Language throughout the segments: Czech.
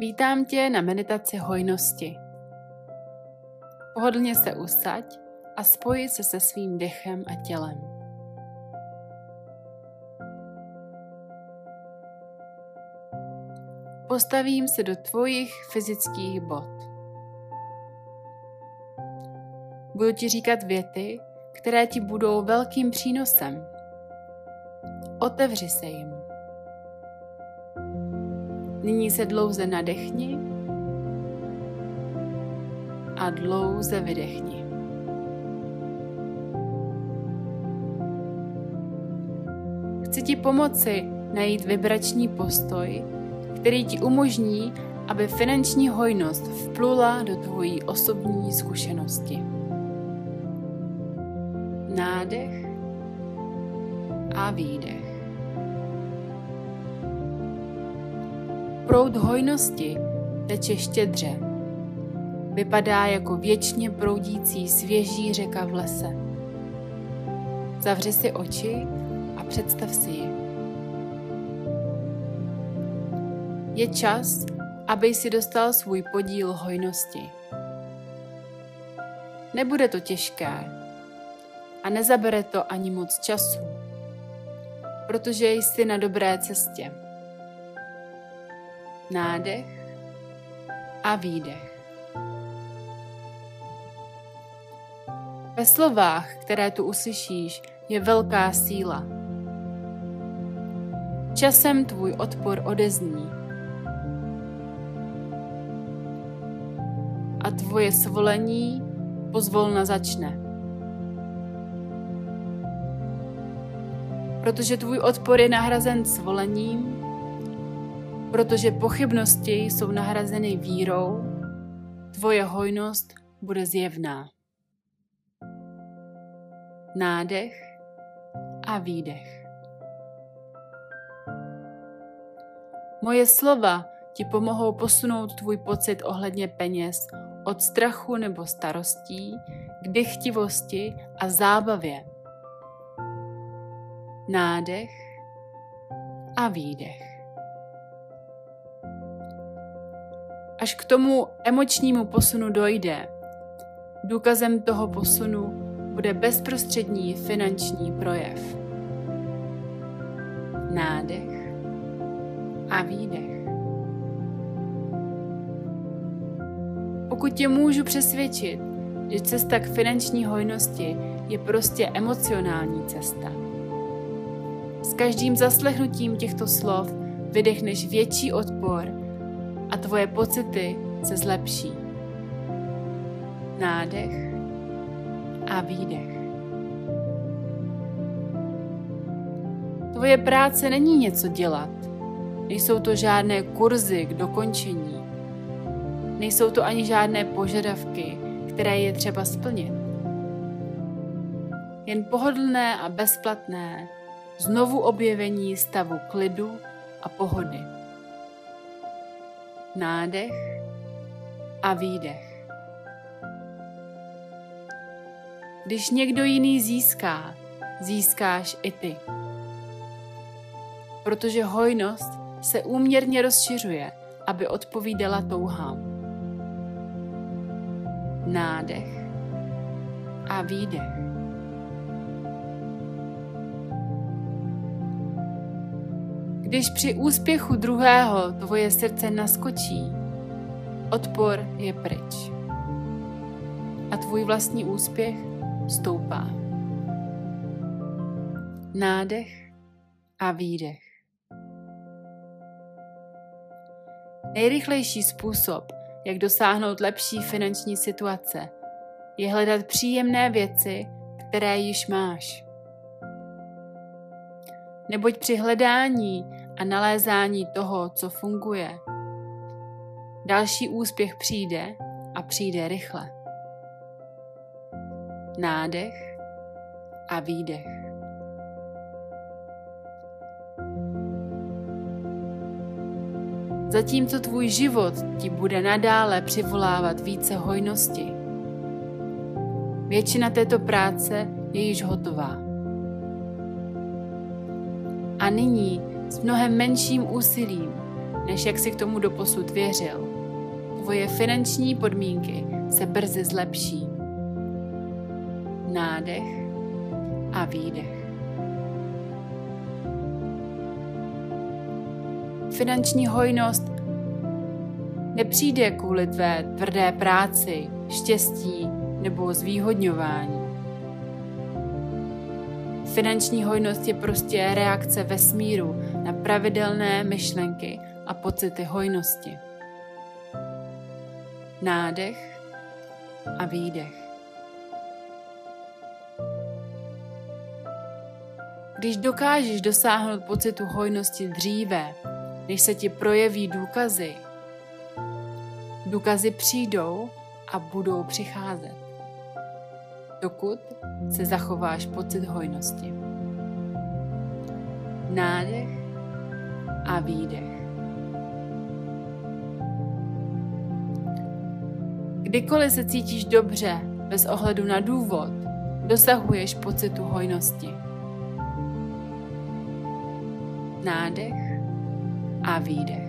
Vítám tě na meditaci hojnosti. Pohodlně se usaď a spoj se se svým dechem a tělem. Postavím se do tvojich fyzických bod. Budu ti říkat věty, které ti budou velkým přínosem. Otevři se jim. Nyní se dlouze nadechni a dlouze vydechni. Chci ti pomoci najít vibrační postoj, který ti umožní, aby finanční hojnost vplula do tvojí osobní zkušenosti. Nádech a výdech. Proud hojnosti teče štědře. Vypadá jako věčně proudící svěží řeka v lese. Zavři si oči a představ si ji. Je čas, aby si dostal svůj podíl hojnosti. Nebude to těžké a nezabere to ani moc času, protože jsi na dobré cestě nádech a výdech. Ve slovách, které tu uslyšíš, je velká síla. Časem tvůj odpor odezní a tvoje svolení pozvolna začne. Protože tvůj odpor je nahrazen svolením, Protože pochybnosti jsou nahrazeny vírou, tvoje hojnost bude zjevná. Nádech a výdech. Moje slova ti pomohou posunout tvůj pocit ohledně peněz od strachu nebo starostí k dychtivosti a zábavě. Nádech a výdech. Až k tomu emočnímu posunu dojde, důkazem toho posunu bude bezprostřední finanční projev. Nádech a výdech. Pokud tě můžu přesvědčit, že cesta k finanční hojnosti je prostě emocionální cesta. S každým zaslechnutím těchto slov vydechneš větší odpor a tvoje pocity se zlepší. Nádech a výdech. Tvoje práce není něco dělat. Nejsou to žádné kurzy k dokončení. Nejsou to ani žádné požadavky, které je třeba splnit. Jen pohodlné a bezplatné znovu objevení stavu klidu a pohody nádech a výdech. Když někdo jiný získá, získáš i ty. Protože hojnost se úměrně rozšiřuje, aby odpovídala touhám. Nádech a výdech. Když při úspěchu druhého tvoje srdce naskočí, odpor je pryč. A tvůj vlastní úspěch stoupá. Nádech a výdech. Nejrychlejší způsob, jak dosáhnout lepší finanční situace, je hledat příjemné věci, které již máš. Neboť při hledání a nalézání toho, co funguje. Další úspěch přijde a přijde rychle. Nádech a výdech. Zatímco tvůj život ti bude nadále přivolávat více hojnosti. Většina této práce je již hotová. A nyní s mnohem menším úsilím než jak si k tomu doposud věřil. Tvoje finanční podmínky se brzy zlepší. Nádech a výdech. Finanční hojnost nepřijde kvůli tvé tvrdé práci, štěstí nebo zvýhodňování. Finanční hojnost je prostě reakce vesmíru na pravidelné myšlenky a pocity hojnosti. Nádech a výdech. Když dokážeš dosáhnout pocitu hojnosti dříve, než se ti projeví důkazy, důkazy přijdou a budou přicházet, dokud se zachováš pocit hojnosti. Nádech a výdech. Kdykoliv se cítíš dobře, bez ohledu na důvod, dosahuješ pocitu hojnosti. Nádech a výdech.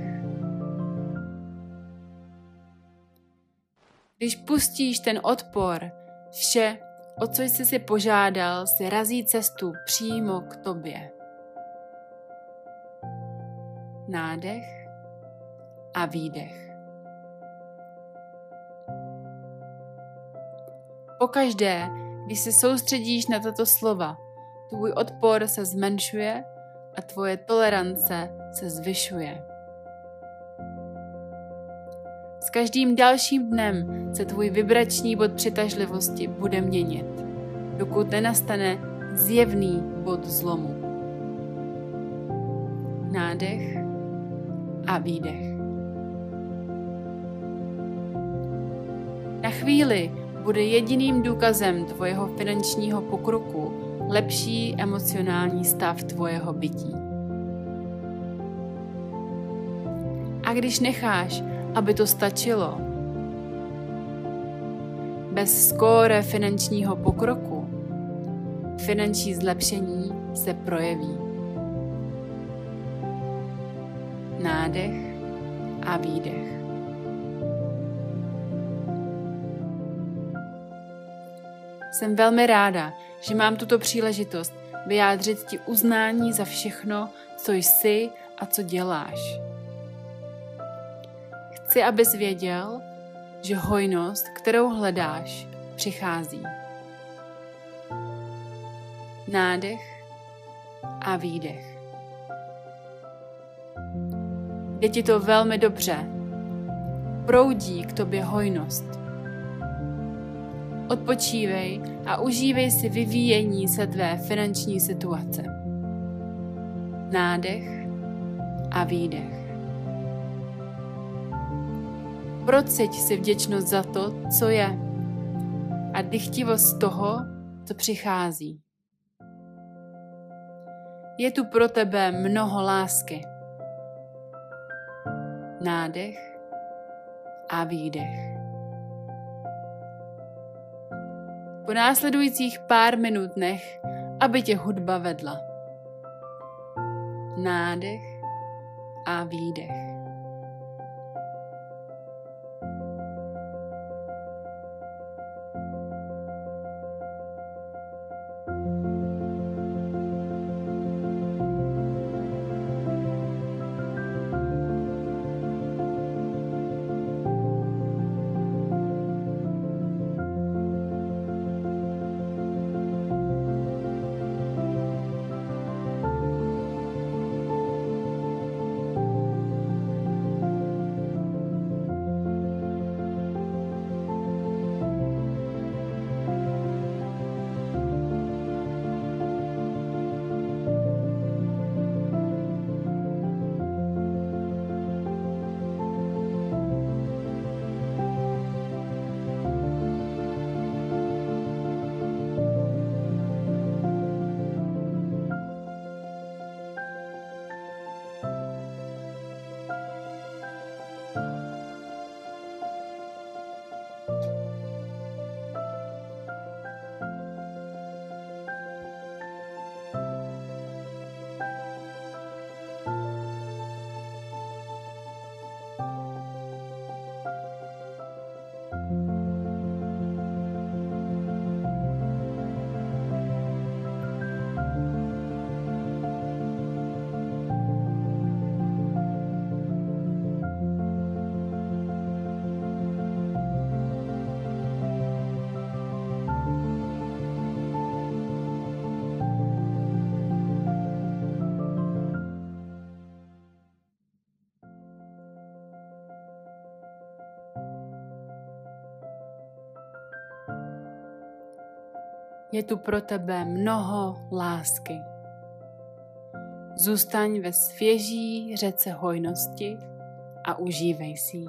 Když pustíš ten odpor, vše, o co jsi si požádal, si razí cestu přímo k tobě. Nádech a výdech. Pokaždé, když se soustředíš na tato slova, tvůj odpor se zmenšuje a tvoje tolerance se zvyšuje. S každým dalším dnem se tvůj vibrační bod přitažlivosti bude měnit, dokud nenastane zjevný bod zlomu. Nádech a výdech. Na chvíli bude jediným důkazem tvojeho finančního pokroku lepší emocionální stav tvojeho bytí. A když necháš, aby to stačilo, bez skóre finančního pokroku, finanční zlepšení se projeví. Nádech a výdech. Jsem velmi ráda, že mám tuto příležitost vyjádřit ti uznání za všechno, co jsi a co děláš. Chci, abys věděl, že hojnost, kterou hledáš, přichází. Nádech a výdech. Je ti to velmi dobře. Proudí k tobě hojnost. Odpočívej a užívej si vyvíjení se tvé finanční situace. Nádech a výdech. Prociť si vděčnost za to, co je a dychtivost toho, co přichází. Je tu pro tebe mnoho lásky. Nádech a výdech. po následujících pár minut nech, aby tě hudba vedla. Nádech a výdech. Je tu pro tebe mnoho lásky. Zůstaň ve svěží řece hojnosti a užívej si ji.